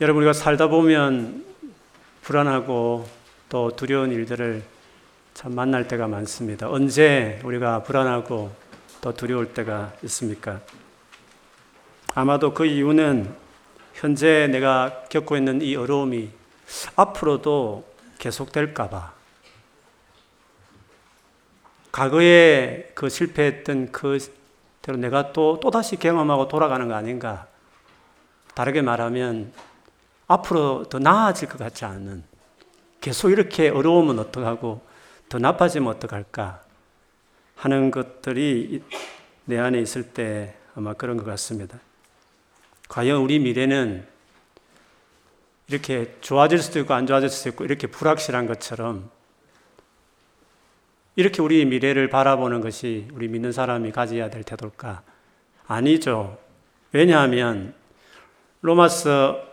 여러분 우리가 살다 보면 불안하고 또 두려운 일들을 참 만날 때가 많습니다. 언제 우리가 불안하고 또 두려울 때가 있습니까? 아마도 그 이유는 현재 내가 겪고 있는 이 어려움이 앞으로도 계속될까봐. 과거에 그 실패했던 그대로 내가 또, 또다시 경험하고 돌아가는 거 아닌가. 다르게 말하면 앞으로 더 나아질 것 같지 않은 계속 이렇게 어려우면 어떡하고 더 나빠지면 어떡할까 하는 것들이 내 안에 있을 때 아마 그런 것 같습니다. 과연 우리 미래는 이렇게 좋아질 수도 있고 안 좋아질 수도 있고 이렇게 불확실한 것처럼 이렇게 우리 미래를 바라보는 것이 우리 믿는 사람이 가져야 될 태도일까? 아니죠. 왜냐하면 로마서 아,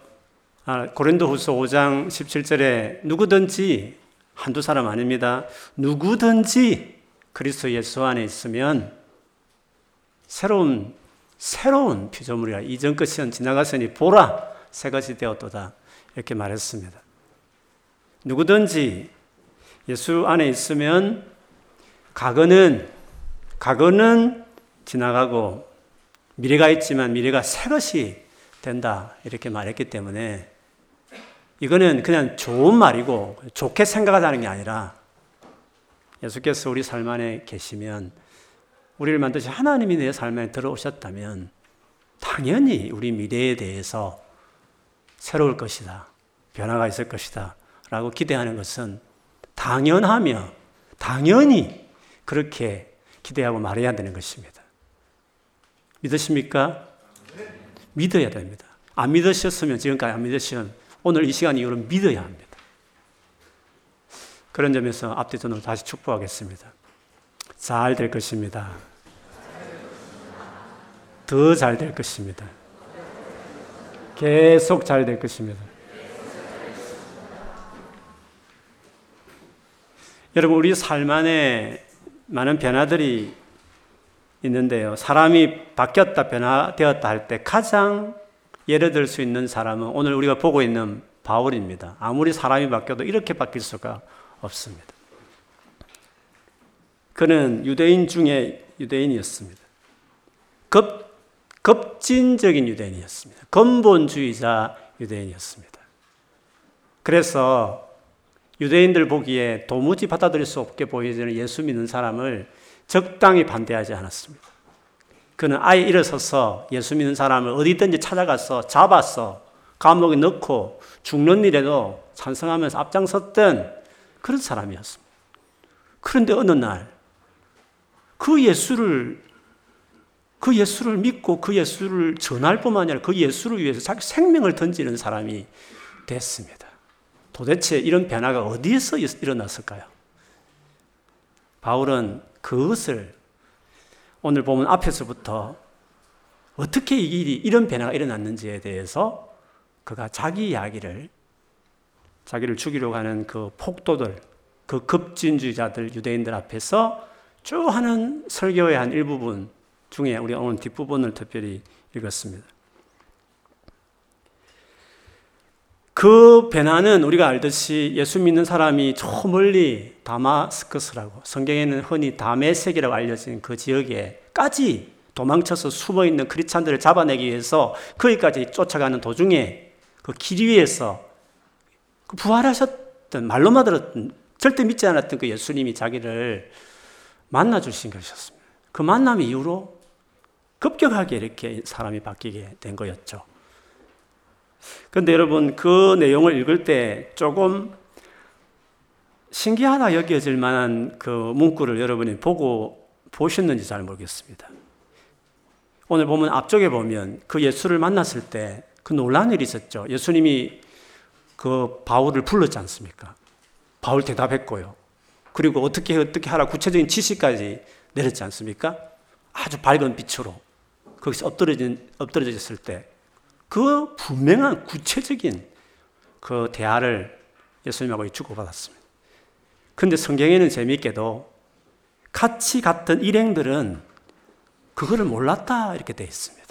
고린도후서 5장 17절에 누구든지 한두 사람 아닙니다. 누구든지 그리스도 예수 안에 있으면 새로운 새로운 피조물이라 이전 것은 지나갔으니 보라 새 것이 되었도다 이렇게 말했습니다. 누구든지 예수 안에 있으면 과거는 과거는 지나가고 미래가 있지만 미래가 새 것이 된다 이렇게 말했기 때문에 이거는 그냥 좋은 말이고 좋게 생각하자는 게 아니라 예수께서 우리 삶 안에 계시면 우리를 만드신 하나님이 내 삶에 들어오셨다면 당연히 우리 미래에 대해서 새로울 것이다. 변화가 있을 것이다. 라고 기대하는 것은 당연하며 당연히 그렇게 기대하고 말해야 되는 것입니다. 믿으십니까? 믿어야 됩니다. 안 믿으셨으면 지금까지 안 믿으시면 오늘 이 시간 이후로 믿어야 합니다. 그런 점에서 앞뒤 전으로 다시 축복하겠습니다. 잘 될 것입니다. 더 잘 될 것입니다. 계속 잘 될 것입니다. 여러분, 우리 삶 안에 많은 변화들이 있는데요. 사람이 바뀌었다, 변화되었다 할 때 가장 예를 들 수 있는 사람은 오늘 우리가 보고 있는 바울입니다. 아무리 사람이 바뀌어도 이렇게 바뀔 수가 없습니다. 그는 유대인 중에 유대인이었습니다. 급, 급진적인 유대인이었습니다. 근본주의자 유대인이었습니다. 그래서 유대인들 보기에 도무지 받아들일 수 없게 보이는 예수 믿는 사람을 적당히 반대하지 않았습니다. 그는 아예 일어서서 예수 믿는 사람을 어디든지 찾아가서 잡아서 감옥에 넣고 죽는 일에도 찬성하면서 앞장섰던 그런 사람이었습니다. 그런데 어느 날 그 예수를 그 예수를 믿고 그 예수를 전할 뿐만 아니라 그 예수를 위해서 자기 생명을 던지는 사람이 됐습니다. 도대체 이런 변화가 어디에서 일어났을까요? 바울은 그것을 오늘 보면 앞에서부터 어떻게 이 일이 이런 변화가 일어났는지에 대해서 그가 자기 이야기를 자기를 죽이려고 하는 그 폭도들, 그 급진주의자들, 유대인들 앞에서 쭉 하는 설교의 한 일부분 중에 우리 오늘 뒷부분을 특별히 읽었습니다. 그 변화는 우리가 알듯이 예수 믿는 사람이 저 멀리 다마스커스라고 성경에는 흔히 다메섹이라고 알려진 그 지역에까지 도망쳐서 숨어 있는 크리스찬들을 잡아내기 위해서 거기까지 쫓아가는 도중에 그 길 위에서 그 부활하셨던 말로만 들었던 절대 믿지 않았던 그 예수님이 자기를 만나 주신 것이었습니다. 그 만남 이후로 급격하게 이렇게 사람이 바뀌게 된 거였죠. 그런데 여러분 그 내용을 읽을 때 조금 신기하다 여겨질 만한 그 문구를 여러분이 보고 보셨는지 잘 모르겠습니다. 오늘 보면 앞쪽에 보면 그 예수를 만났을 때 그 놀란 일이 있었죠. 예수님이 그 바울을 불렀지 않습니까? 바울 대답했고요. 그리고 어떻게 어떻게 하라 구체적인 지시까지 내렸지 않습니까? 아주 밝은 빛으로 거기서 엎드러진 엎드러졌을 때 그 분명한 구체적인 그 대화를 예수님하고 주고받았습니다. 근데 성경에는 재미있게도 같이 갔던 일행들은 그거를 몰랐다 이렇게 되어 있습니다.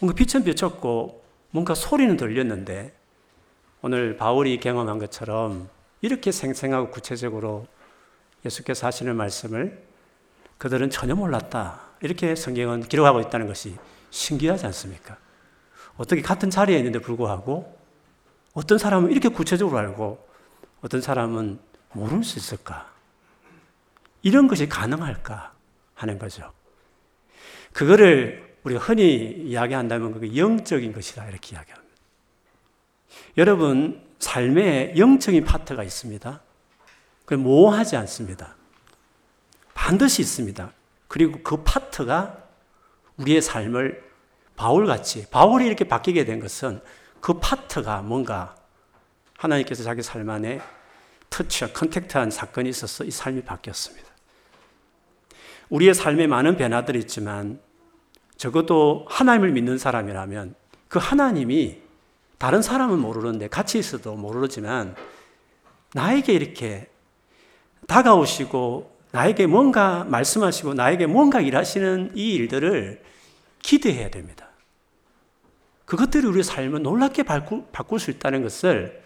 뭔가 빛은 비쳤고 뭔가 소리는 들렸는데 오늘 바울이 경험한 것처럼 이렇게 생생하고 구체적으로 예수께서 하시는 말씀을 그들은 전혀 몰랐다. 이렇게 성경은 기록하고 있다는 것이 신기하지 않습니까? 어떻게 같은 자리에 있는데 불구하고 어떤 사람은 이렇게 구체적으로 알고 어떤 사람은 모를 수 있을까? 이런 것이 가능할까 하는 거죠. 그거를 우리가 흔히 이야기한다면 그게 영적인 것이다 이렇게 이야기합니다. 여러분 삶에 영적인 파트가 있습니다. 그 모호하지 않습니다. 반드시 있습니다. 그리고 그 파트가 우리의 삶을 바울같이 바울이 이렇게 바뀌게 된 것은 그 파트가 뭔가 하나님께서 자기 삶 안에 터치와 컨택트한 사건이 있어서 이 삶이 바뀌었습니다. 우리의 삶에 많은 변화들이 있지만 적어도 하나님을 믿는 사람이라면 그 하나님이 다른 사람은 모르는데 같이 있어도 모르지만 나에게 이렇게 다가오시고 나에게 뭔가 말씀하시고 나에게 뭔가 일하시는 이 일들을 기대해야 됩니다. 그것들이 우리의 삶을 놀랍게 바꿀, 바꿀 수 있다는 것을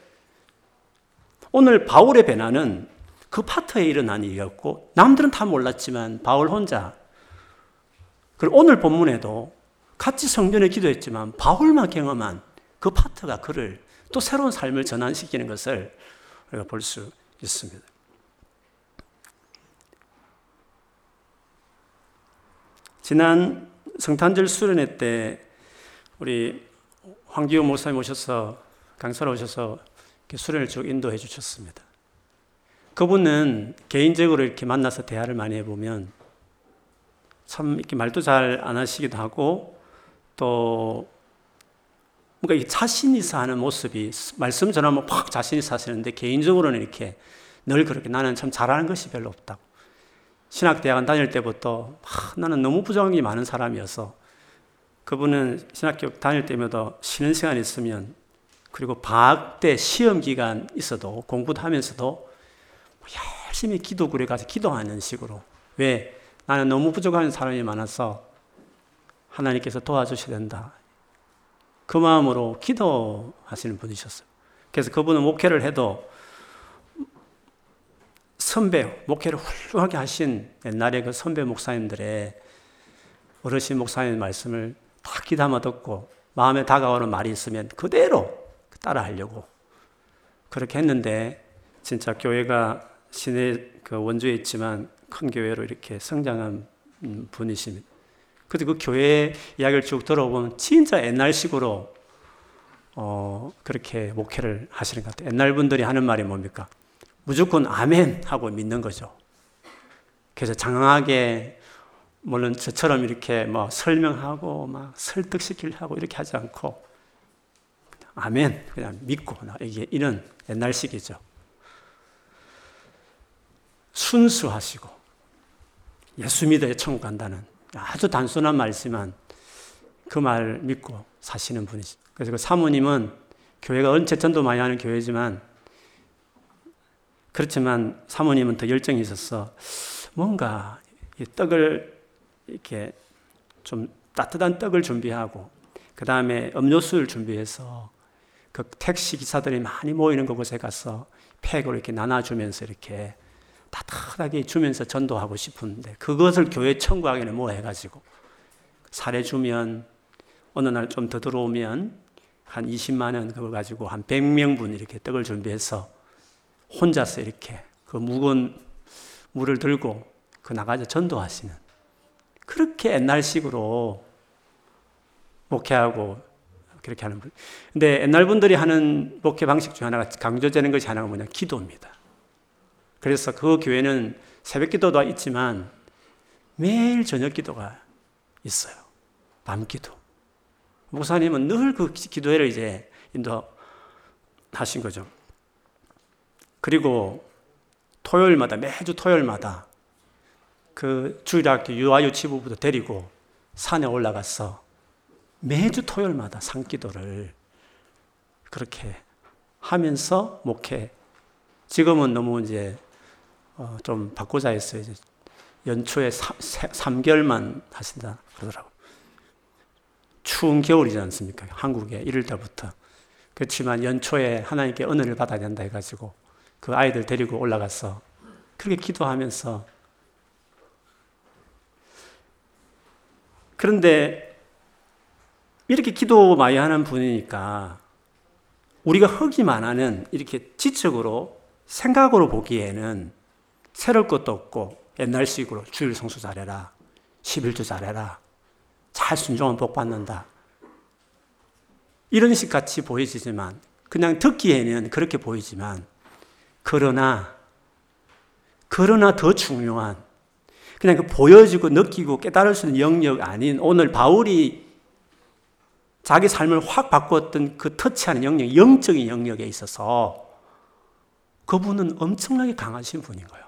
오늘 바울의 변화는 그 파트에 일어난 일이었고 남들은 다 몰랐지만 바울 혼자 그리고 오늘 본문에도 같이 성전에 기도했지만 바울만 경험한 그 파트가 그를 또 새로운 삶을 전환시키는 것을 우리가 볼 수 있습니다. 지난 성탄절 수련회 때 우리 황기호 목사님 오셔서 강사로 오셔서 수련을 쭉 인도해 주셨습니다. 그분은 개인적으로 이렇게 만나서 대화를 많이 해보면 참 이렇게 말도 잘 안 하시기도 하고 또 뭔가 자신 있어 하는 모습이 말씀 전하면 팍 자신 있어 하시는데 개인적으로는 이렇게 늘 그렇게 나는 참 잘하는 것이 별로 없다고. 신학대학원 다닐 때부터 아, 나는 너무 부정이 많은 사람이어서 그분은 신학교 다닐 때마다 쉬는 시간 있으면 그리고 방학 때 시험 기간 있어도 공부도 하면서도 열심히 기도굴에 가서 기도하는 식으로 왜 나는 너무 부족한 사람이 많아서 하나님께서 도와주셔야 된다. 그 마음으로 기도하시는 분이셨어요. 그래서 그분은 목회를 해도 선배, 목회를 훌륭하게 하신 옛날에 그 선배 목사님들의 어르신 목사님 말씀을 다 귀담아 듣고 마음에 다가오는 말이 있으면 그대로 따라 하려고 그렇게 했는데 진짜 교회가 시내 그 원주에 있지만 큰 교회로 이렇게 성장한 분이십니다. 그래서 그 교회 이야기를 쭉 들어보면 진짜 옛날식으로 어, 그렇게 목회를 하시는 것 같아요. 옛날 분들이 하는 말이 뭡니까? 무조건 아멘 하고 믿는 거죠. 그래서 장황하게 물론 저처럼 이렇게 뭐 설명하고 막 설득시키려 하고 이렇게 하지 않고 아멘 그냥 믿고 이게 이런 옛날식이죠. 순수하시고 예수 믿어야 천국 간다는 아주 단순한 말이지만 그 말 믿고 사시는 분이죠. 그래서 그 사모님은 교회가 언제 전도 많이 하는 교회지만 그렇지만 사모님은 더 열정이 있어서 뭔가 떡을 이렇게 좀 따뜻한 떡을 준비하고 그 다음에 음료수를 준비해서 그 택시 기사들이 많이 모이는 그곳에 가서 팩으로 이렇게 나눠주면서 이렇게 따뜻하게 주면서 전도하고 싶은데 그것을 교회 청구하기는 뭐 해가지고 사례 주면 어느 날 좀 더 들어오면 한 20만 원 그걸 가지고 한 100명분 이렇게 떡을 준비해서 혼자서 이렇게 그 무거운 물을 들고 그 나가서 전도하시는 그렇게 옛날식으로 목회하고 그렇게 하는 분. 근데 옛날 분들이 하는 목회 방식 중 하나가 강조되는 것이 하나가 뭐냐? 기도입니다. 그래서 그 교회는 새벽 기도도 있지만 매일 저녁 기도가 있어요. 밤 기도. 목사님은 늘 그 기도회를 이제 인도하신 거죠. 그리고 토요일마다, 매주 토요일마다 그 주일학교 유아유 치부부터 데리고 산에 올라가서 매주 토요일마다 산기도를 그렇게 하면서 목회. 지금은 너무 이제 어 좀 바꾸자 했어요. 이제 연초에 3, 3개월만 하신다 그러더라고. 추운 겨울이지 않습니까? 한국에 1월달부터. 그렇지만 연초에 하나님께 은혜를 받아야 된다 해가지고 그 아이들 데리고 올라가서 그렇게 기도하면서 그런데 이렇게 기도 많이 하는 분이니까 우리가 흙이만 하는 이렇게 지적으로 생각으로 보기에는 새로울 것도 없고 옛날식으로 주일 성수 잘해라. 11조 잘해라. 잘 순종은 복 받는다. 이런 식 같이 보이지만 그냥 듣기에는 그렇게 보이지만 그러나 그러나 더 중요한 그냥 그 보여지고 느끼고 깨달을 수 있는 영역 아닌 오늘 바울이 자기 삶을 확 바꾸었던 그 터치하는 영역, 영적인 영역에 있어서 그분은 엄청나게 강하신 분인 거예요.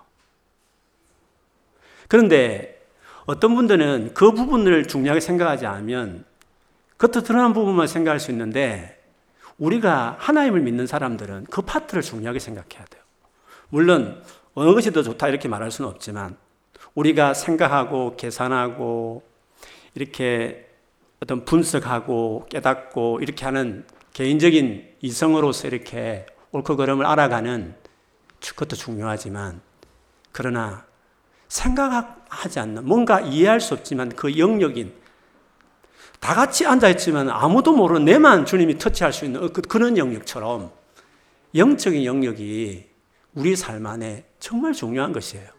그런데 어떤 분들은 그 부분을 중요하게 생각하지 않으면 겉으로 드러난 부분만 생각할 수 있는데 우리가 하나님을 믿는 사람들은 그 파트를 중요하게 생각해야 돼요. 물론 어느 것이 더 좋다 이렇게 말할 수는 없지만 우리가 생각하고 계산하고 이렇게 어떤 분석하고 깨닫고 이렇게 하는 개인적인 이성으로서 이렇게 옳고 그름을 알아가는 그것도 중요하지만 그러나 생각하지 않는 뭔가 이해할 수 없지만 그 영역인 다 같이 앉아 있지만 아무도 모르는 내만 주님이 터치할 수 있는 그, 그런 영역처럼 영적인 영역이 우리 삶 안에 정말 중요한 것이에요.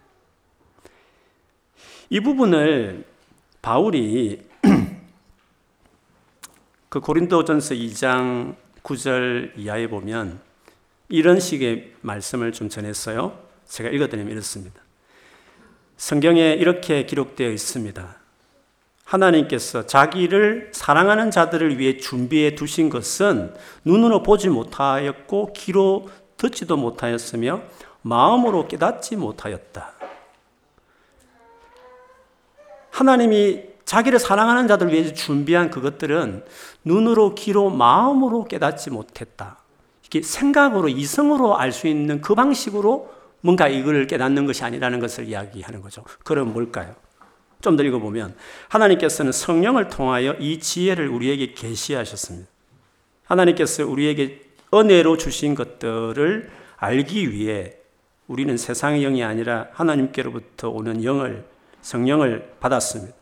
이 부분을 바울이 그 고린도전서 2장 9절 이하에 보면 이런 식의 말씀을 좀 전했어요. 제가 읽어드리면 이렇습니다. 성경에 이렇게 기록되어 있습니다. 하나님께서 자기를 사랑하는 자들을 위해 준비해 두신 것은 눈으로 보지 못하였고 귀로 듣지도 못하였으며 마음으로 깨닫지 못하였다. 하나님이 자기를 사랑하는 자들 위해 준비한 그것들은 눈으로, 귀로, 마음으로 깨닫지 못했다. 이게 생각으로, 이성으로 알 수 있는 그 방식으로 뭔가 이걸 깨닫는 것이 아니라는 것을 이야기하는 거죠. 그럼 뭘까요? 좀 더 읽어보면 하나님께서는 성령을 통하여 이 지혜를 우리에게 계시하셨습니다. 하나님께서 우리에게 은혜로 주신 것들을 알기 위해 우리는 세상의 영이 아니라 하나님께로부터 오는 영을 성령을 받았습니다.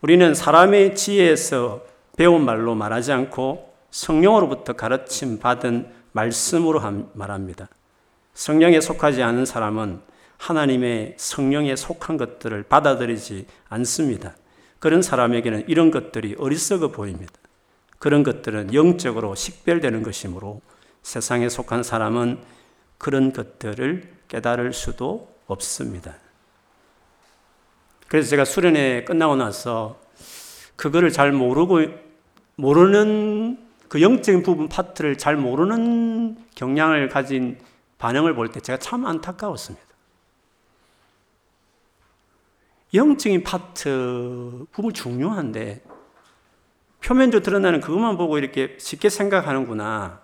우리는 사람의 지혜에서 배운 말로 말하지 않고 성령으로부터 가르침 받은 말씀으로 말합니다. 성령에 속하지 않은 사람은 하나님의 성령에 속한 것들을 받아들이지 않습니다. 그런 사람에게는 이런 것들이 어리석어 보입니다. 그런 것들은 영적으로 식별되는 것이므로 세상에 속한 사람은 그런 것들을 깨달을 수도 없습니다. 그래서 제가 수련회 끝나고 나서 그거를 잘 모르고 모르는 그 영적인 부분 파트를 잘 모르는 경향을 가진 반응을 볼 때 제가 참 안타까웠습니다. 영적인 파트 부분 중요한데 표면적으로 드러나는 그것만 보고 이렇게 쉽게 생각하는구나.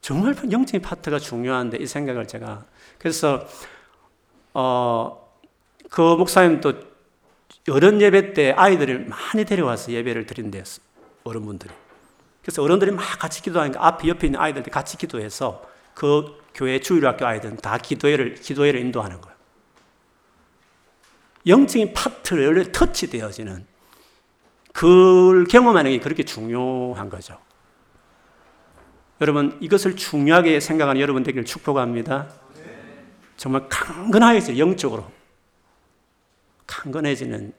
정말 영적인 파트가 중요한데 이 생각을 제가 그래서 어, 그 목사님도 여름 예배 때 아이들을 많이 데려와서 예배를 드린대요. 어른분들이. 그래서 어른들이 막 같이 기도하니까 앞에 옆에 있는 아이들도 같이 기도해서 그 교회 주일학교 아이들은 다 기도회를, 기도회를 인도하는 거예요. 영적인 파트를 터치되어지는 그걸 경험하는 게 그렇게 중요한 거죠. 여러분, 이것을 중요하게 생각하는 여러분 되기를 축복합니다. 정말 강건하게 영적으로 강건해지는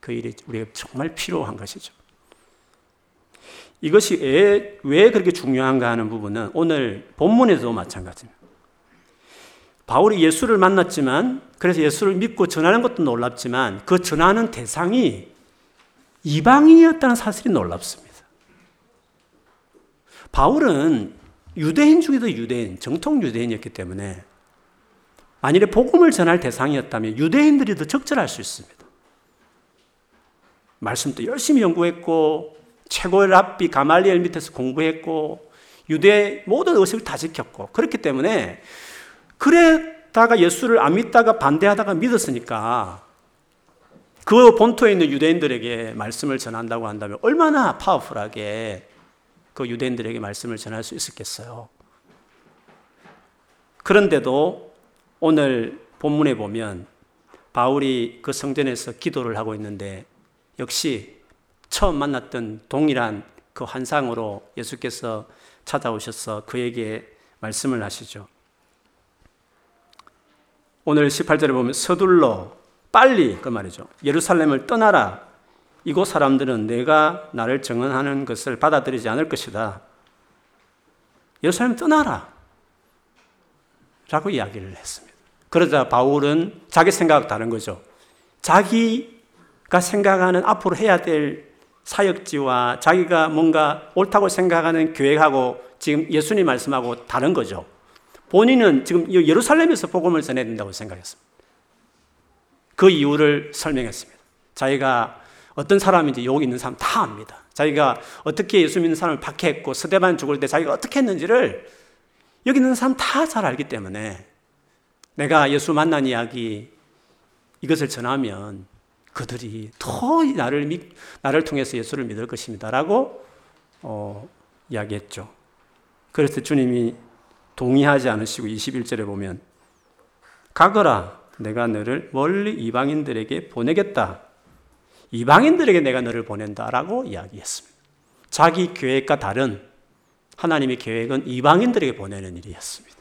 그 일이 우리가 정말 필요한 것이죠. 이것이 왜, 왜 그렇게 중요한가 하는 부분은 오늘 본문에도 마찬가지입니다. 바울이 예수를 만났지만 그래서 예수를 믿고 전하는 것도 놀랍지만 그 전하는 대상이 이방인이었다는 사실이 놀랍습니다. 바울은 유대인 중에도 유대인, 정통 유대인이었기 때문에 만일에 복음을 전할 대상이었다면 유대인들이 더 적절할 수 있습니다. 말씀도 열심히 연구했고 최고의 랍비 가말리엘 밑에서 공부했고 유대 모든 의식을 다 지켰고 그렇기 때문에 그랬다가 예수를 안 믿다가 반대하다가 믿었으니까 그 본토에 있는 유대인들에게 말씀을 전한다고 한다면 얼마나 파워풀하게 그 유대인들에게 말씀을 전할 수 있었겠어요. 그런데도 오늘 본문에 보면 바울이 그 성전에서 기도를 하고 있는데 역시 처음 만났던 동일한 그 환상으로 예수께서 찾아오셔서 그에게 말씀을 하시죠. 오늘 18절에 보면 서둘러 빨리 그 말이죠. 예루살렘을 떠나라. 이곳 사람들은 내가 나를 정언하는 것을 받아들이지 않을 것이다. 예루살렘 떠나라. 라고 이야기를 했습니다. 그러자 바울은 자기 생각 다른 거죠. 자기가 생각하는 앞으로 해야 될 사역지와 자기가 뭔가 옳다고 생각하는 계획하고 지금 예수님 말씀하고 다른 거죠. 본인은 지금 예루살렘에서 복음을 전해야 된다고 생각했습니다. 그 이유를 설명했습니다. 자기가 어떤 사람인지 여기 있는 사람 다 압니다. 자기가 어떻게 예수 믿는 사람을 박해했고 스데반 죽을 때 자기가 어떻게 했는지를 여기 있는 사람 다 잘 알기 때문에 내가 예수 만난 이야기 이것을 전하면 그들이 더 나를 믿, 나를 통해서 예수를 믿을 것입니다라고 어, 이야기했죠. 그래서 주님이 동의하지 않으시고 21절에 보면 가거라 내가 너를 멀리 이방인들에게 보내겠다. 이방인들에게 내가 너를 보낸다라고 이야기했습니다. 자기 계획과 다른 하나님의 계획은 이방인들에게 보내는 일이었습니다.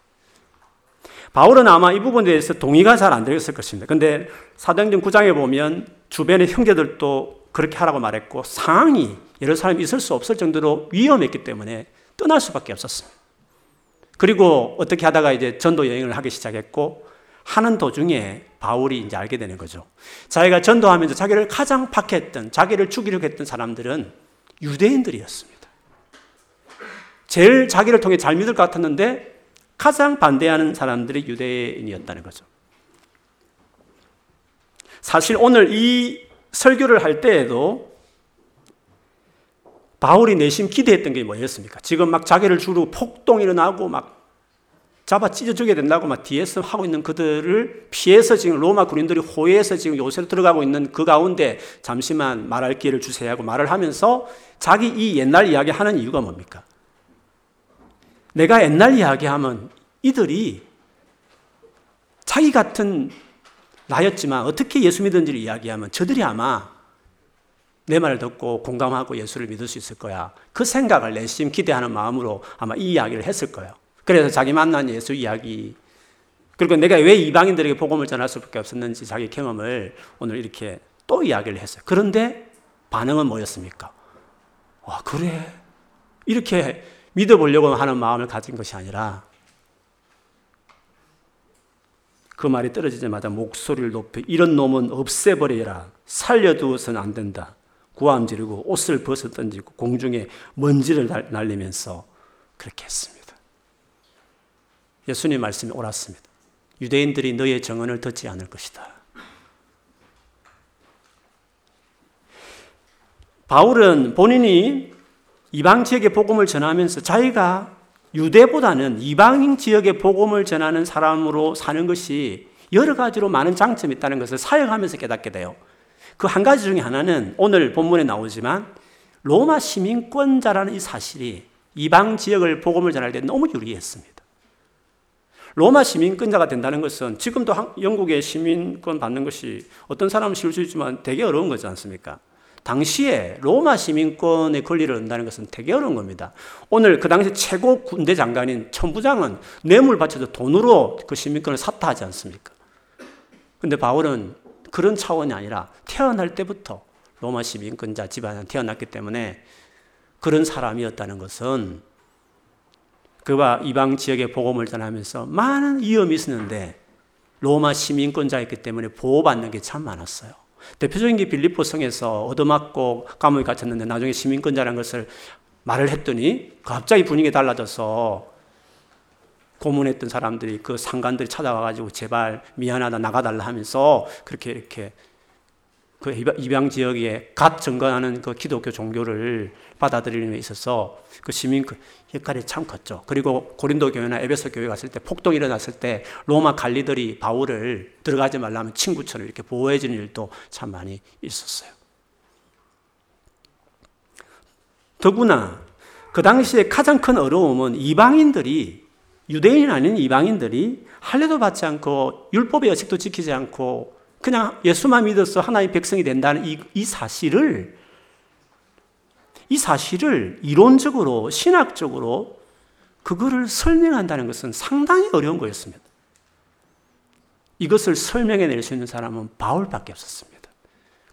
바울은 아마 이 부분에 대해서 동의가 잘 안 되었을 것입니다. 근데 사도행전 9장에 보면 주변의 형제들도 그렇게 하라고 말했고 상황이 예루살렘에 있을 수 없을 정도로 위험했기 때문에 떠날 수밖에 없었습니다. 그리고 어떻게 하다가 이제 전도 여행을 하기 시작했고 하는 도중에 바울이 이제 알게 되는 거죠. 자기가 전도하면서 자기를 가장 박했던, 자기를 죽이려고 했던 사람들은 유대인들이었습니다. 제일 자기를 통해 잘 믿을 것 같았는데 가장 반대하는 사람들이 유대인이었다는 거죠. 사실 오늘 이 설교를 할 때에도 바울이 내심 기대했던 게 뭐였습니까? 지금 막 자기를 주로 폭동이 일어나고 막 잡아 찢어 죽여야 된다고 막 뒤에서 하고 있는 그들을 피해서 지금 로마 군인들이 호위해서 지금 요새로 들어가고 있는 그 가운데 잠시만 말할 기회를 주세요 하고 말을 하면서 자기 이 옛날 이야기 하는 이유가 뭡니까? 내가 옛날 이야기하면 이들이 자기 같은 나였지만 어떻게 예수 믿은지를 이야기하면 저들이 아마 내 말을 듣고 공감하고 예수를 믿을 수 있을 거야. 그 생각을 내심 기대하는 마음으로 아마 이 이야기를 했을 거예요. 그래서 자기 만난 예수 이야기 그리고 내가 왜 이방인들에게 복음을 전할 수밖에 없었는지 자기 경험을 오늘 이렇게 또 이야기를 했어요. 그런데 반응은 뭐였습니까? 와, 그래. 이렇게 믿어보려고 하는 마음을 가진 것이 아니라 그 말이 떨어지자마자 목소리를 높여 이런 놈은 없애버려라. 살려두어서는 안 된다. 구함 지르고 옷을 벗어 던지고 공중에 먼지를 날리면서 그렇게 했습니다. 예수님 말씀이 옳았습니다. 유대인들이 너의 정언을 듣지 않을 것이다. 바울은 본인이 이방 지역의 복음을 전하면서 자기가 유대보다는 이방인 지역의 복음을 전하는 사람으로 사는 것이 여러 가지로 많은 장점이 있다는 것을 사역하면서 깨닫게 돼요. 그 한 가지 중에 하나는 오늘 본문에 나오지만 로마 시민권자라는 이 사실이 이방 지역을 복음을 전할 때 너무 유리했습니다. 로마 시민권자가 된다는 것은 지금도 영국의 시민권 받는 것이 어떤 사람은 쉬울 수 있지만 되게 어려운 거지 않습니까? 당시에 로마 시민권의 권리를 얻는다는 것은 되게 어려운 겁니다. 오늘 그 당시 최고 군대 장관인 천부장은 뇌물 바쳐서 돈으로 그 시민권을 샀다 하지 않습니까? 근데 바울은 그런 차원이 아니라 태어날 때부터 로마 시민권자 집안에 태어났기 때문에 그런 사람이었다는 것은 그와 이방 지역에 복음을 전하면서 많은 위험이 있었는데 로마 시민권자였기 때문에 보호받는 게 참 많았어요. 대표적인 게 빌리포 성에서 얻어맞고 감옥에 갇혔는데 나중에 시민권자라는 것을 말을 했더니 갑자기 분위기 달라져서 고문했던 사람들이 그 상관들이 찾아와가지고 제발 미안하다 나가달라 하면서 그렇게 이렇게 그 이방 지역에 갓 증거하는 그 기독교 종교를 받아들이는 데 있어서 그 시민 그 역할이 참 컸죠. 그리고 고린도 교회나 에베소 교회 갔을 때 폭동이 일어났을 때 로마 관리들이 바울을 들어가지 말라면 친구처럼 이렇게 보호해주는 일도 참 많이 있었어요. 더구나 그 당시에 가장 큰 어려움은 이방인들이 유대인 아닌 이방인들이 할례도 받지 않고 율법의 의식도 지키지 않고 그냥 예수만 믿어서 하나의 백성이 된다는 이, 이 사실을 이 사실을 이론적으로 신학적으로 그거를 설명한다는 것은 상당히 어려운 거였습니다. 이것을 설명해 낼 수 있는 사람은 바울밖에 없었습니다.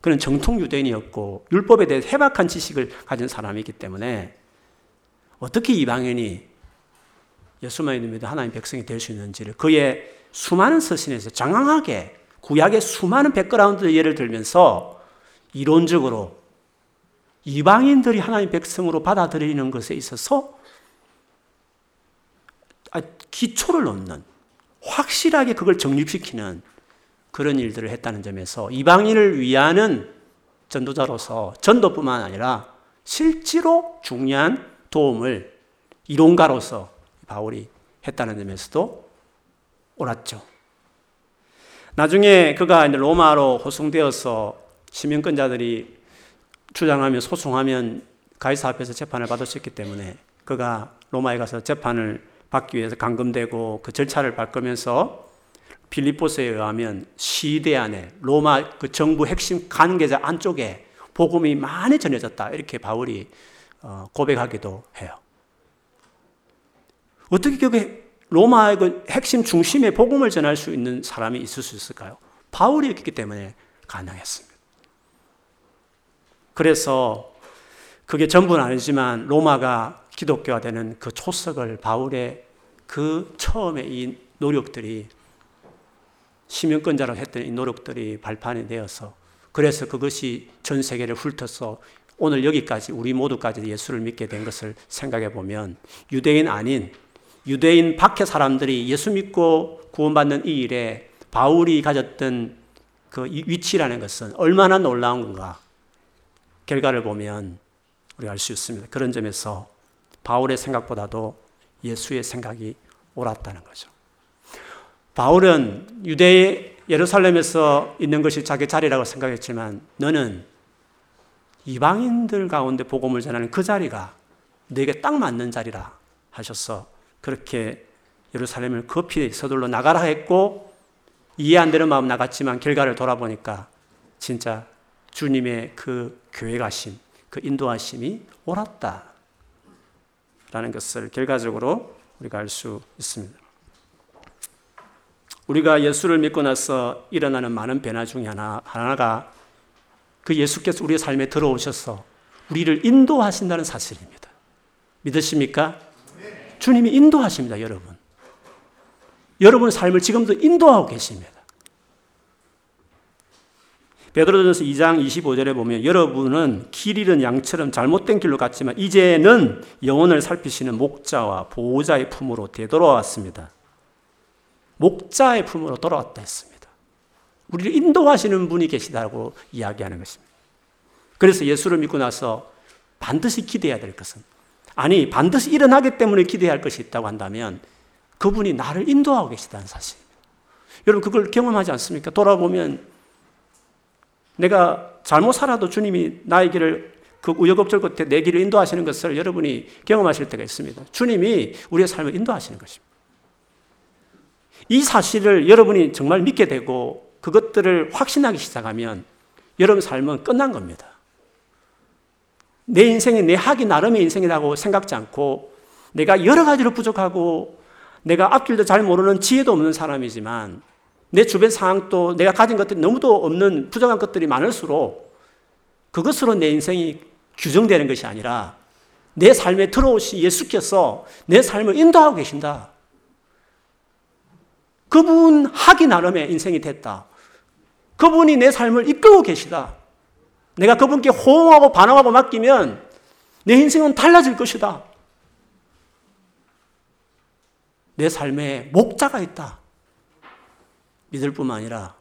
그는 정통 유대인이었고 율법에 대해 해박한 지식을 가진 사람이기 때문에 어떻게 이방인이 예수만 믿으면 하나님 백성이 될 수 있는지를 그의 수많은 서신에서 장황하게 구약의 수많은 백그라운드 예를 들면서 이론적으로 이방인들이 하나님 백성으로 받아들이는 것에 있어서 아, 기초를 놓는 확실하게 그걸 정립시키는 그런 일들을 했다는 점에서 이방인을 위하는 전도자로서 전도뿐만 아니라 실제로 중요한 도움을 이론가로서 바울이 했다는 점에서도 옳았죠. 나중에 그가 로마로 호송되어서 시민권자들이 주장하면 소송하면 가이사 앞에서 재판을 받을 수 있기 때문에 그가 로마에 가서 재판을 받기 위해서 감금되고 그 절차를 밟으면서 필리포스에 의하면 시대 안에 로마 그 정부 핵심 관계자 안쪽에 복음이 많이 전해졌다 이렇게 바울이 어, 고백하기도 해요. 어떻게 그게 로마의 그 핵심 중심에 복음을 전할 수 있는 사람이 있을 수 있을까요? 바울이었기 때문에 가능했습니다. 그래서 그게 전부는 아니지만 로마가 기독교화 되는 그 초석을 바울의 그 처음에 이 노력들이 시민권자로 했던 이 노력들이 발판이 되어서 그래서 그것이 전 세계를 훑어서 오늘 여기까지 우리 모두까지 예수를 믿게 된 것을 생각해 보면 유대인 아닌 유대인 밖의 사람들이 예수 믿고 구원받는 이 일에 바울이 가졌던 그 위치라는 것은 얼마나 놀라운 건가. 결과를 보면 우리가 알 수 있습니다. 그런 점에서 바울의 생각보다도 예수의 생각이 옳았다는 거죠. 바울은 유대 예루살렘에서 있는 것이 자기 자리라고 생각했지만 너는 이방인들 가운데 복음을 전하는 그 자리가 너에게 딱 맞는 자리라 하셔서 그렇게 예루살렘을 급히 서둘러 나가라 했고 이해 안 되는 마음 나갔지만 결과를 돌아보니까 진짜 주님의 그 교회 가심, 그 인도하심이 옳았다. 라는 것을 결과적으로 우리가 알 수 있습니다. 우리가 예수를 믿고 나서 일어나는 많은 변화 중에 하나, 하나가 그 예수께서 우리의 삶에 들어오셔서 우리를 인도하신다는 사실입니다. 믿으십니까? 주님이 인도하십니다, 여러분. 여러분의 삶을 지금도 인도하고 계십니다. 베드로전서 2장 25절에 보면 여러분은 길 잃은 양처럼 잘못된 길로 갔지만 이제는 영혼을 살피시는 목자와 보호자의 품으로 되돌아왔습니다. 목자의 품으로 돌아왔다 했습니다. 우리를 인도하시는 분이 계시다고 이야기하는 것입니다. 그래서 예수를 믿고 나서 반드시 기대해야 될 것은 아니, 반드시 일어나기 때문에 기대할 것이 있다고 한다면 그분이 나를 인도하고 계시다는 사실. 여러분, 그걸 경험하지 않습니까? 돌아보면 내가 잘못 살아도 주님이 나의 길을 그 우여곡절 끝에 내 길을 인도하시는 것을 여러분이 경험하실 때가 있습니다. 주님이 우리의 삶을 인도하시는 것입니다. 이 사실을 여러분이 정말 믿게 되고 그것들을 확신하기 시작하면 여러분 삶은 끝난 겁니다. 내 인생이 내 하기 나름의 인생이라고 생각지 않고 내가 여러 가지로 부족하고 내가 앞길도 잘 모르는 지혜도 없는 사람이지만 내 주변 상황도 내가 가진 것들이 너무도 없는 부족한 것들이 많을수록 그것으로 내 인생이 규정되는 것이 아니라 내 삶에 들어오신 예수께서 내 삶을 인도하고 계신다. 그분 하기 나름의 인생이 됐다. 그분이 내 삶을 이끌고 계시다. 내가 그분께 호응하고 반응하고 맡기면 내 인생은 달라질 것이다. 내 삶에 목자가 있다. 믿을 뿐만 아니라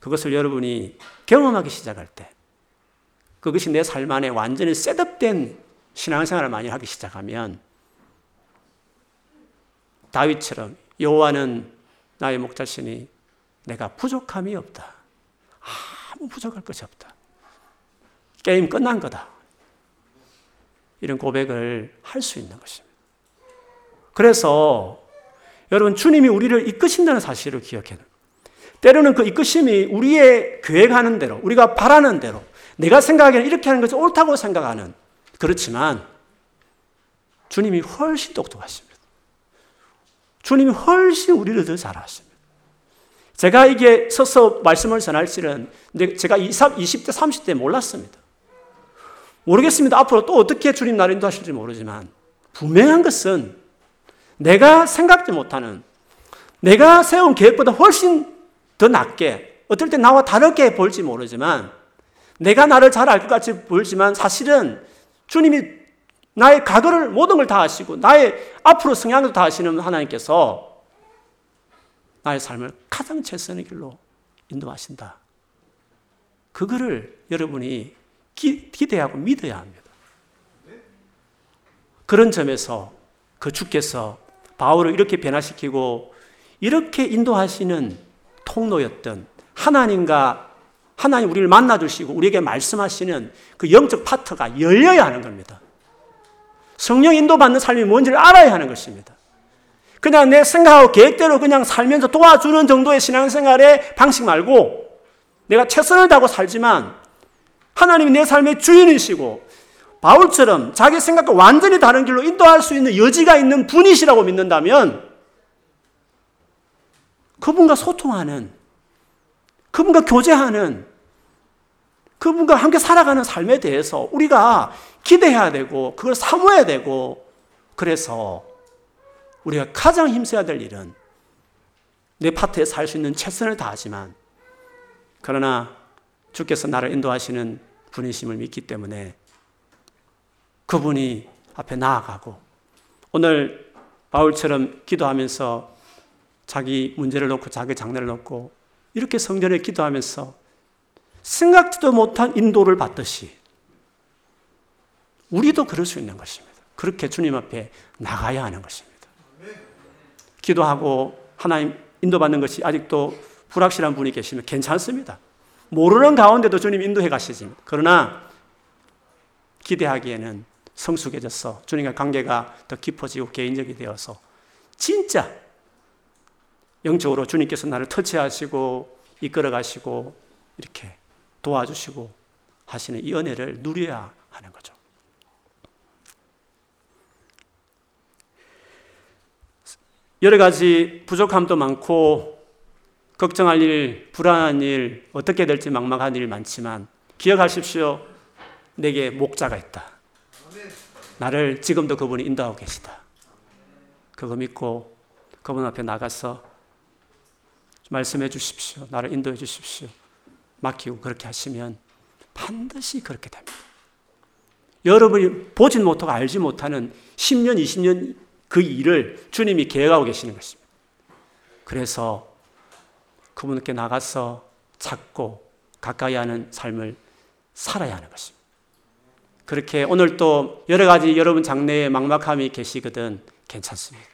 그것을 여러분이 경험하기 시작할 때 그것이 내 삶 안에 완전히 셋업된 신앙생활을 많이 하기 시작하면 다윗처럼 여호와는 나의 목자시니 내가 부족함이 없다. 아무 부족할 것이 없다. 게임 끝난 거다. 이런 고백을 할 수 있는 것입니다. 그래서 여러분 주님이 우리를 이끄신다는 사실을 기억해야 돼요. 때로는 그 이끄심이 우리의 계획하는 대로, 우리가 바라는 대로, 내가 생각하기에는 이렇게 하는 것이 옳다고 생각하는 그렇지만 주님이 훨씬 똑똑하십니다. 주님이 훨씬 우리를 더 잘 아십니다. 제가 이게 서서 말씀을 전할지는 제가 20대, 30대 몰랐습니다. 모르겠습니다. 앞으로 또 어떻게 주님 나를 인도하실지 모르지만 분명한 것은 내가 생각지 못하는 내가 세운 계획보다 훨씬 더 낮게 어떨 때 나와 다르게 볼지 모르지만 내가 나를 잘 알 것 같이 보이지만 사실은 주님이 나의 과거를 모든 걸 다 아시고 나의 앞으로 성향도 다 아시는 하나님께서 나의 삶을 가장 최선의 길로 인도하신다. 그거를 여러분이 기, 대하고 믿어야 합니다. 그런 점에서 그 주께서 바울을 이렇게 변화시키고 이렇게 인도하시는 통로였던 하나님과 하나님 우리를 만나 주시고 우리에게 말씀하시는 그 영적 파트가 열려야 하는 겁니다. 성령 인도받는 삶이 뭔지를 알아야 하는 것입니다. 그냥 내 생각하고 계획대로 그냥 살면서 도와주는 정도의 신앙생활의 방식 말고 내가 최선을 다하고 살지만 하나님이 내 삶의 주인이시고 바울처럼 자기 생각과 완전히 다른 길로 인도할 수 있는 여지가 있는 분이시라고 믿는다면 그분과 소통하는 그분과 교제하는 그분과 함께 살아가는 삶에 대해서 우리가 기대해야 되고 그걸 사모해야 되고 그래서 우리가 가장 힘써야 될 일은 내 파트에 살수 있는 최선을 다하지만 그러나 주께서 나를 인도하시는 분이심을 믿기 때문에 그분이 앞에 나아가고 오늘 바울처럼 기도하면서 자기 문제를 놓고 자기 장래를 놓고 이렇게 성전에 기도하면서 생각지도 못한 인도를 받듯이 우리도 그럴 수 있는 것입니다. 그렇게 주님 앞에 나가야 하는 것입니다. 기도하고 하나님 인도받는 것이 아직도 불확실한 분이 계시면 괜찮습니다. 모르는 가운데도 주님 인도해 가시지. 그러나 기대하기에는 성숙해져서 주님과 관계가 더 깊어지고 개인적이 되어서 진짜 영적으로 주님께서 나를 터치하시고 이끌어 가시고 이렇게 도와주시고 하시는 이 은혜를 누려야 하는 거죠. 여러 가지 부족함도 많고 걱정할 일, 불안한 일, 어떻게 될지 막막한 일 많지만 기억하십시오. 내게 목자가 있다. 나를 지금도 그분이 인도하고 계시다. 그거 믿고 그분 앞에 나가서 말씀해 주십시오. 나를 인도해 주십시오. 맡기고 그렇게 하시면 반드시 그렇게 됩니다. 여러분이 보진 못하고 알지 못하는 10년, 20년 그 일을 주님이 계획하고 계시는 것입니다. 그래서 그분께 나가서 찾고 가까이 하는 삶을 살아야 하는 것입니다. 그렇게 오늘 또 여러 가지 여러분 장래에 막막함이 계시거든 괜찮습니다.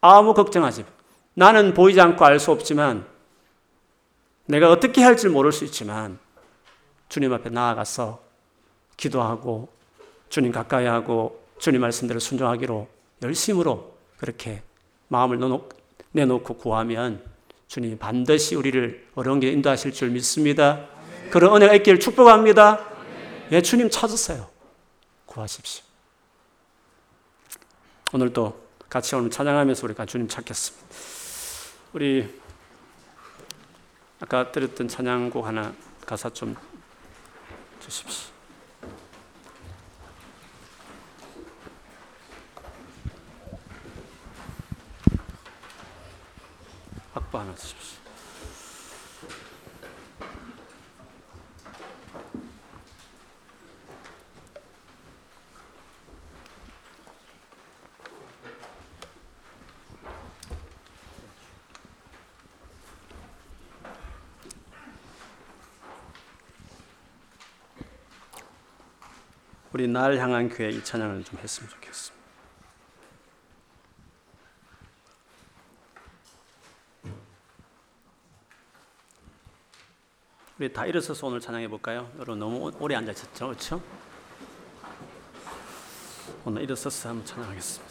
아무 걱정하지 마. 나는 보이지 않고 알 수 없지만 내가 어떻게 할지 모를 수 있지만 주님 앞에 나아가서 기도하고 주님 가까이 하고 주님 말씀대로 순종하기로 열심으로 그렇게 마음을 내놓고 구하면 주님이 반드시 우리를 어려운 길 인도하실 줄 믿습니다. 그런 은혜가 있기를 축복합니다. 예, 주님 찾으세요. 구하십시오. 오늘도 같이 오늘 찬양하면서 우리가 주님 찾겠습니다. 우리 아까 들었던 찬양곡 하나 가사 좀 주십시오. 확보 하나 주십시오. 우리 날 향한 교회 이 찬양을 좀 했으면 좋겠습니다. 우리 다 일어서서 오늘 찬양해 볼까요? 여러분 너무 오래 앉아 있었죠, 그렇죠? 오늘 일어서서 한번 찬양하겠습니다.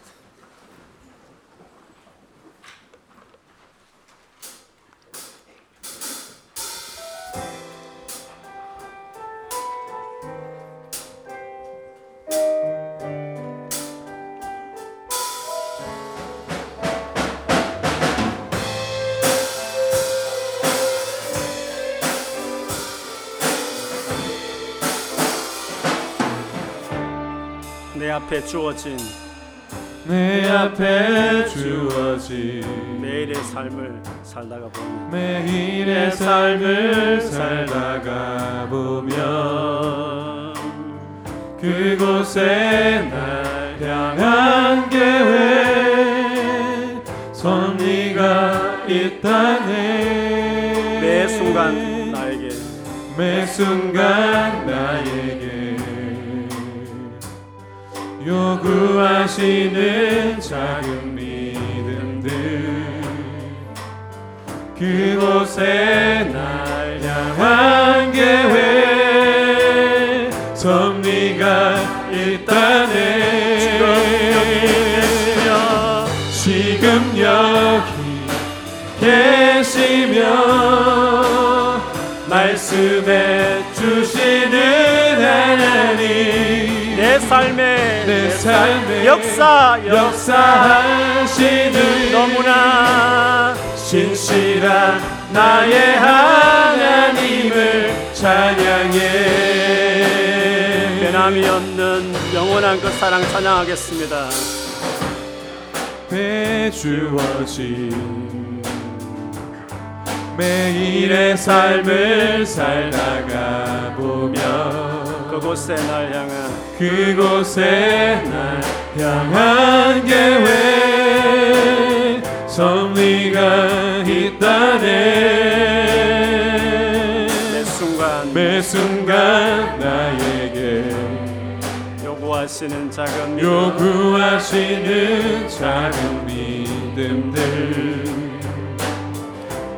내 앞에 주어진 내 앞에 주어진 매일의 삶을 살다가 보면 매일의 삶을 살다가 보면 그곳에 날 향한 계획 섭리가 있다네 매 순간 나에게 매 순간 나에게 요구하시는 작은 믿음들. 그곳에 날 향한 계획 삶에 내 삶에 역사 역사하시는 너무나 신실한 나의 하나님을 찬양해 변함이 없는 영원한 그 사랑 찬양하겠습니다. 배 주어진 매일의 삶을 살다가 보면 그곳에 날 향한 그곳에 날 향한 계획 섭리가 있다네. 매 순간 매 순간 나에게 요구하시는 작은 믿음 요구하시는 작은 믿음들.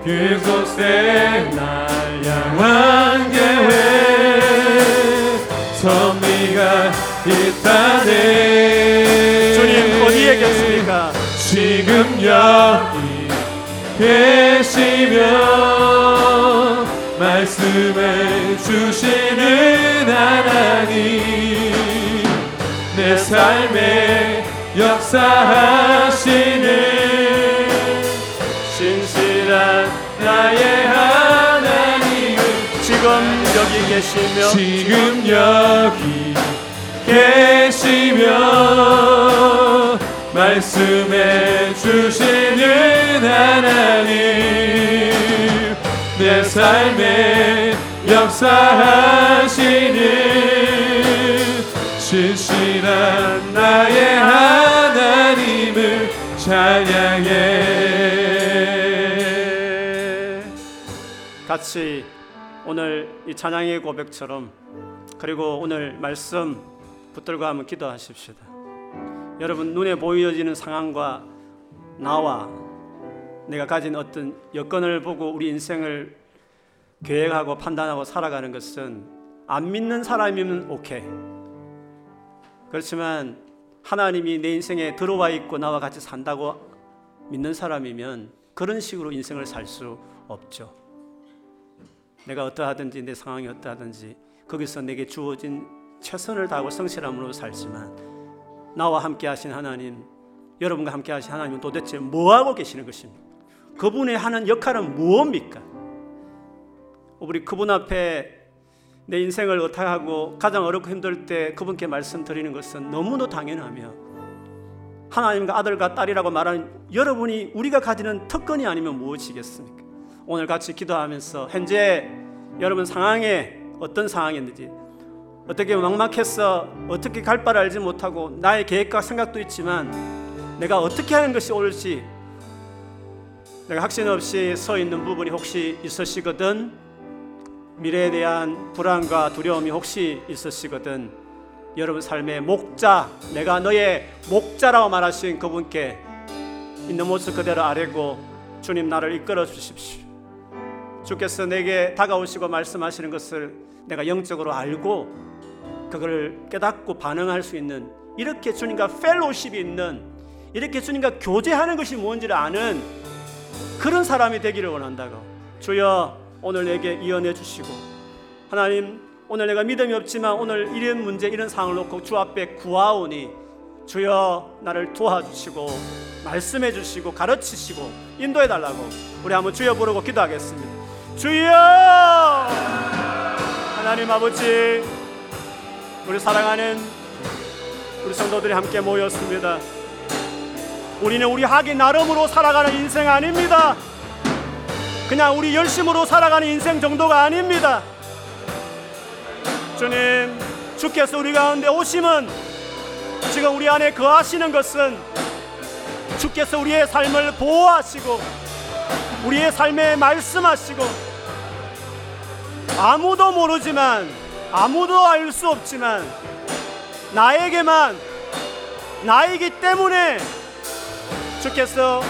그곳에 날 향한 계획 섭리가 있다네 주님 어디에 계십니까? 지금 여기 계시며 말씀해 주시는 하나님 내 삶에 역사하시는 계시며 지금 여기 계시며 말씀해 주시는 하나님 내 삶에 역사하시는 신실한 나의 하나님을 찬양해. 같이 오늘 이 찬양의 고백처럼 그리고 오늘 말씀 붙들고 한번 기도하십시다. 여러분 눈에 보여지는 상황과 나와 내가 가진 어떤 여건을 보고 우리 인생을 계획하고 판단하고 살아가는 것은 안 믿는 사람이면 오케이. 그렇지만 하나님이 내 인생에 들어와 있고 나와 같이 산다고 믿는 사람이면 그런 식으로 인생을 살 수 없죠. 내가 어떠하든지 내 상황이 어떠하든지 거기서 내게 주어진 최선을 다하고 성실함으로 살지만 나와 함께 하신 하나님, 여러분과 함께 하신 하나님은 도대체 뭐 하고 계시는 것입니까? 그분의 하는 역할은 무엇입니까? 우리 그분 앞에 내 인생을 어떡하고 가장 어렵고 힘들 때 그분께 말씀드리는 것은 너무도 당연하며 하나님과 아들과 딸이라고 말하는 여러분이 우리가 가지는 특권이 아니면 무엇이겠습니까? 오늘 같이 기도하면서 현재 여러분 상황에 어떤 상황이었는지 어떻게 막막해서 어떻게 갈 바를 알지 못하고 나의 계획과 생각도 있지만 내가 어떻게 하는 것이 옳을지 내가 확신 없이 서 있는 부분이 혹시 있으시거든 미래에 대한 불안과 두려움이 혹시 있으시거든 여러분 삶의 목자, 내가 너의 목자라고 말하신 그분께 있는 모습 그대로 아뢰고 주님 나를 이끌어 주십시오. 주께서 내게 다가오시고 말씀하시는 것을 내가 영적으로 알고 그걸 깨닫고 반응할 수 있는 이렇게 주님과 펠로십이 있는 이렇게 주님과 교제하는 것이 뭔지를 아는 그런 사람이 되기를 원한다고 주여 오늘 내게 이언해 주시고 하나님 오늘 내가 믿음이 없지만 오늘 이런 문제 이런 상황을 놓고 주 앞에 구하오니 주여 나를 도와주시고 말씀해 주시고 가르치시고 인도해 달라고 우리 한번 주여 부르고 기도하겠습니다 주여! 하나님 아버지 우리 사랑하는 우리 성도들이 함께 모였습니다. 우리는 우리 하기 나름으로 살아가는 인생 아닙니다. 그냥 우리 열심으로 살아가는 인생 정도가 아닙니다. 주님, 주께서 우리 가운데 오심은 지금 우리 안에 거하시는 것은 주께서 우리의 삶을 보호하시고 우리의 삶에 말씀하시고 아무도 모르지만 아무도 알 수 없지만 나에게만 나이기 때문에 주께서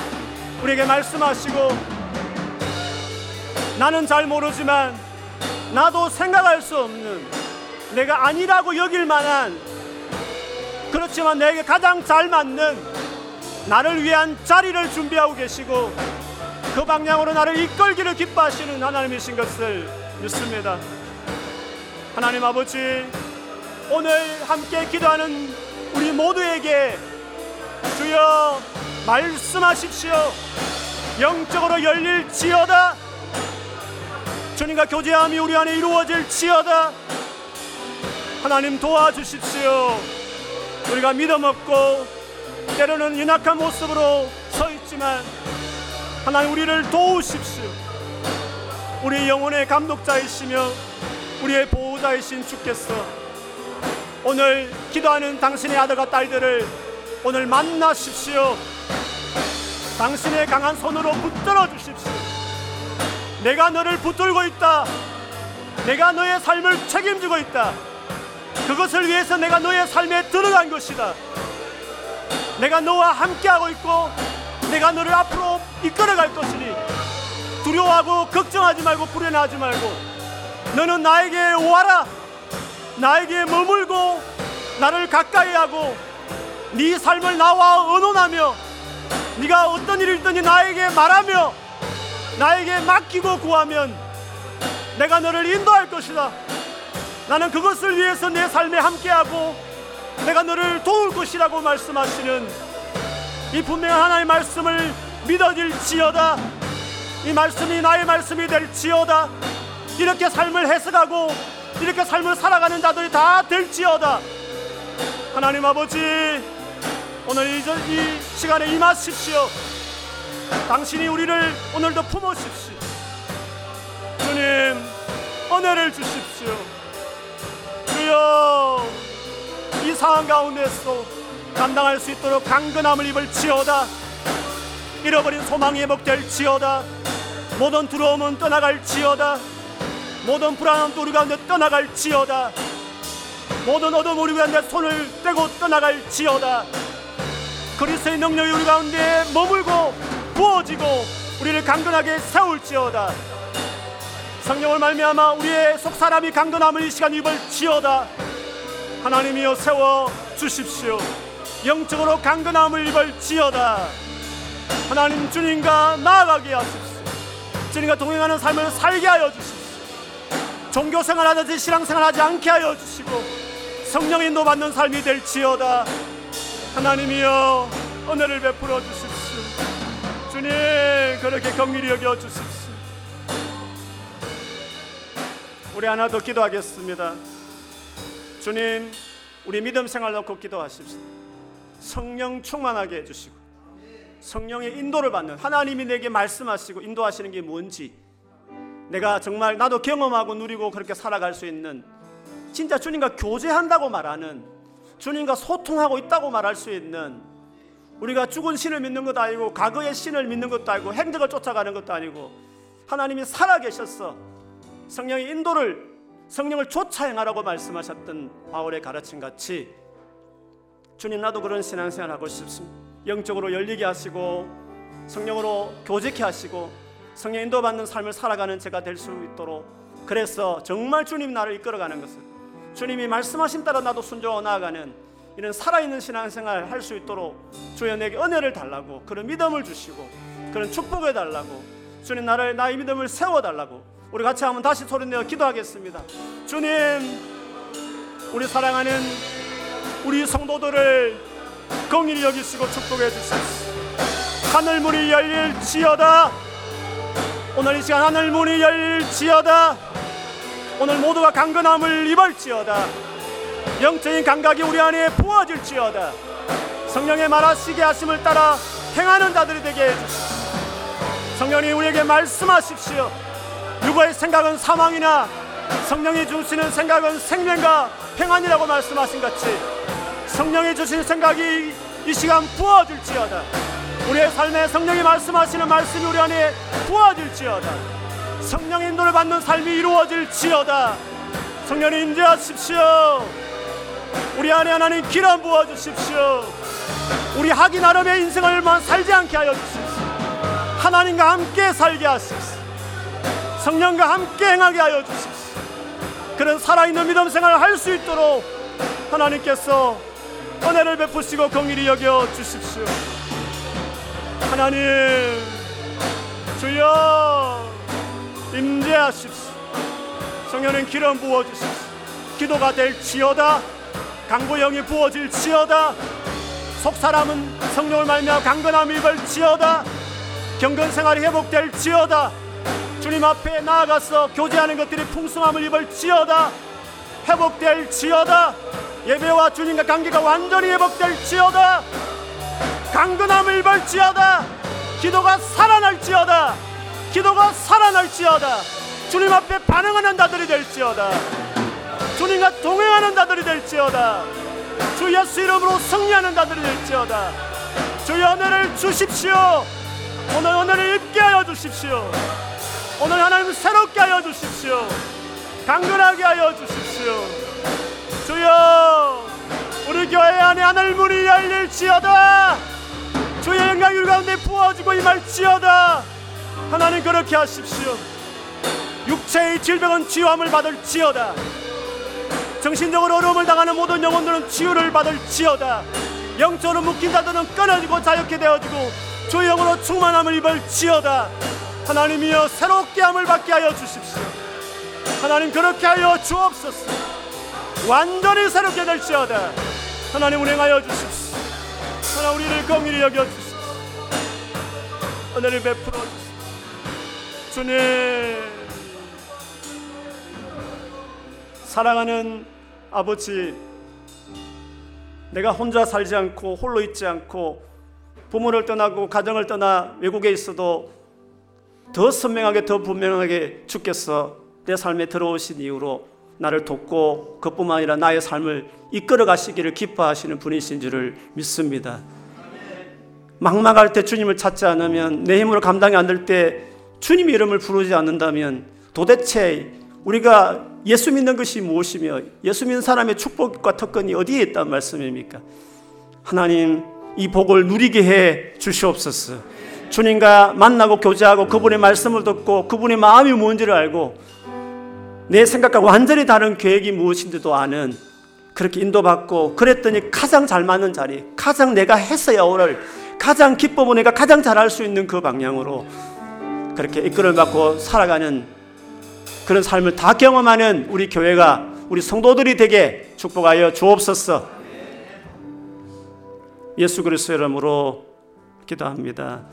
우리에게 말씀하시고 나는 잘 모르지만 나도 생각할 수 없는 내가 아니라고 여길 만한 그렇지만 내게 가장 잘 맞는 나를 위한 자리를 준비하고 계시고 그 방향으로 나를 이끌기를 기뻐하시는 하나님이신 것을 믿습니다. 하나님 아버지 오늘 함께 기도하는 우리 모두에게 주여 말씀하십시오. 영적으로 열릴 지어다. 주님과 교제함이 우리 안에 이루어질 지어다. 하나님 도와주십시오. 우리가 믿음 없고 때로는 연약한 모습으로 서 있지만 하나님 우리를 도우십시오. 우리 영혼의 감독자이시며 우리의 보호자이신 주께서 오늘 기도하는 당신의 아들과 딸들을 오늘 만나십시오. 당신의 강한 손으로 붙들어 주십시오. 내가 너를 붙들고 있다. 내가 너의 삶을 책임지고 있다. 그것을 위해서 내가 너의 삶에 들어간 것이다. 내가 너와 함께하고 있고 내가 너를 앞으로 이끌어갈 것이니 두려워하고 걱정하지 말고 불안하지 말고 너는 나에게 와라. 나에게 머물고 나를 가까이 하고 네 삶을 나와 의논하며 네가 어떤 일을 있든지 나에게 말하며 나에게 맡기고 구하면 내가 너를 인도할 것이다. 나는 그것을 위해서 내 삶에 함께하고 내가 너를 도울 것이라고 말씀하시는 이 분명한 하나의 말씀을 믿어질지어다. 이 말씀이 나의 말씀이 될지어다. 이렇게 삶을 해석하고 이렇게 삶을 살아가는 자들이 다 될지어다. 하나님 아버지 오늘 이, 이 시간에 임하십시오. 당신이 우리를 오늘도 품으십시오. 주님 은혜를 주십시오. 주여 이 상황 가운데서 감당할 수 있도록 강건함을 입을 지어다 잃어버린 소망이 회복될지어다. 모든 두려움은 떠나갈지어다. 모든 불안함 우리 가운데 떠나갈지어다. 모든 어둠 우리 가운데 손을 떼고 떠나갈지어다. 그리스의 능력이 우리 가운데 머물고 부어지고 우리를 강건하게 세울지어다. 성령을 말미암아 우리의 속 사람이 강건함을 이 시간 입을지어다. 하나님이여 세워 주십시오. 영적으로 강건함을 입을지어다 하나님 주님과 나아가게 하십시오. 주님과 동행하는 삶을 살게 하여 주십시오. 종교 생활 하듯이 신앙 생활 하지 않게 하여 주시고 성령 인도 받는 삶이 될지어다. 하나님이여 은혜를 베풀어 주십시오. 주님 그렇게 경일히 여겨 주십시오. 우리 하나 더 기도하겠습니다. 주님, 우리 믿음 생활 놓고 기도하십시오. 성령 충만하게 해주시고 성령의 인도를 받는 하나님이 내게 말씀하시고 인도하시는 게 뭔지 내가 정말 나도 경험하고 누리고 그렇게 살아갈 수 있는 진짜 주님과 교제한다고 말하는 주님과 소통하고 있다고 말할 수 있는 우리가 죽은 신을 믿는 것도 아니고 과거의 신을 믿는 것도 아니고 행적을 쫓아가는 것도 아니고 하나님이 살아계셨어 성령의 인도를 성령을 쫓아 행하라고 말씀하셨던 바울의 가르침 같이 주님 나도 그런 신앙생활 하고 싶습니다. 영적으로 열리게 하시고 성령으로 교제케 하시고 성령 인도받는 삶을 살아가는 제가 될 수 있도록 그래서 정말 주님 나를 이끌어가는 것을 주님이 말씀하신 따라 나도 순종하고 나아가는 이런 살아있는 신앙생활 할 수 있도록 주여 내게 은혜를 달라고 그런 믿음을 주시고 그런 축복을 달라고 주님 나를 나의 믿음을 세워달라고 우리 같이 한번 다시 소리내어 기도하겠습니다. 주님 우리 사랑하는 우리 성도들을 공일히 여기시고 축복해 주시옵소서. 하늘 문이 열릴지어다. 오늘 이 시간 하늘 문이 열릴지어다. 오늘 모두가 강건함을 입을지어다. 영적인 감각이 우리 안에 부어질지어다. 성령의 말하시게 하심을 따라 행하는 자들이 되게 해주시옵소서. 성령이 우리에게 말씀하십시오. 누구의 생각은 사망이나 성령이 주시는 생각은 생명과 평안이라고 말씀하신 같이 성령이 주신 생각이 이 시간 부어질지어다. 우리의 삶에 성령이 말씀하시는 말씀이 우리 안에 부어질지어다. 성령 인도를 받는 삶이 이루어질지어다. 성령이 인도하십시오. 우리 안에 하나님 기름 부어주십시오. 우리 하기 나름의 인생을만 살지 않게 하여 주십시오. 하나님과 함께 살게 하십시오. 성령과 함께 행하게 하여 주십시오. 그런 살아있는 믿음 생활을 할 수 있도록 하나님께서 은혜를 베푸시고 공일히 여겨 주십시오. 하나님 주여 임재하십시오. 성령은 기름 부어 주십시오. 기도가 될지어다 강구영이 부어질지어다 속 사람은 성령을 말며 강건함이 입을지어다 경건 생활이 회복될지어다 주님 앞에 나아가서 교제하는 것들이 풍성함을 입을지어다 회복될지어다 예배와 주님과 관계가 완전히 회복될지어다. 강건함을 입을지어다. 기도가 살아날지어다. 기도가 살아날지어다. 주님 앞에 반응하는 자들이 될지어다. 주님과 동행하는 자들이 될지어다. 주 예수 이름으로 승리하는 자들이 될지어다. 주의 은혜를 주십시오. 오늘 은혜를 입게 하여 주십시오. 오늘 하나님 새롭게 하여 주십시오. 강건하게 하여 주십시오 주여 우리 교회 안에 하늘 문이 열릴지어다. 주의 영광 이 가운데 부어지고 임할지어다. 하나님 그렇게 하십시오. 육체의 질병은 치유함을 받을지어다. 정신적으로 어려움을 당하는 모든 영혼들은 치유를 받을지어다. 영적으로 묶인 자들은 끊어지고 자유케 되어지고 주의 영으로 충만함을 입을지어다. 하나님이여 새롭게 함을 받게 하여 주십시오. 하나님 그렇게 하여 주옵소서 완전히 새롭게 될지어다. 하나님 운행하여 주십시오. 하나 우리를 공일히 여겨 주십시오. 은혜를 베풀어 주십시오. 주님 사랑하는 아버지 내가 혼자 살지 않고 홀로 있지 않고 부모를 떠나고 가정을 떠나 외국에 있어도 더 선명하게 더 분명하게 주께서 내 삶에 들어오신 이후로 나를 돕고 그뿐만 아니라 나의 삶을 이끌어 가시기를 기뻐하시는 분이신 줄을 믿습니다. 막막할 때 주님을 찾지 않으면 내 힘으로 감당이 안 될 때 주님 이름을 부르지 않는다면 도대체 우리가 예수 믿는 것이 무엇이며 예수 믿는 사람의 축복과 특권이 어디에 있단 말씀입니까? 하나님 이 복을 누리게 해 주시옵소서. 주님과 만나고 교제하고 그분의 말씀을 듣고 그분의 마음이 뭔지를 알고 내 생각과 완전히 다른 계획이 무엇인지도 아는 그렇게 인도받고 그랬더니 가장 잘 맞는 자리, 가장 내가 했어야 오늘 가장 기쁨을 내가 가장 잘할 수 있는 그 방향으로 그렇게 이끌어 갖고 살아가는 그런 삶을 다 경험하는 우리 교회가 우리 성도들이 되게 축복하여 주옵소서. 예수 그리스도 이름으로 기도합니다.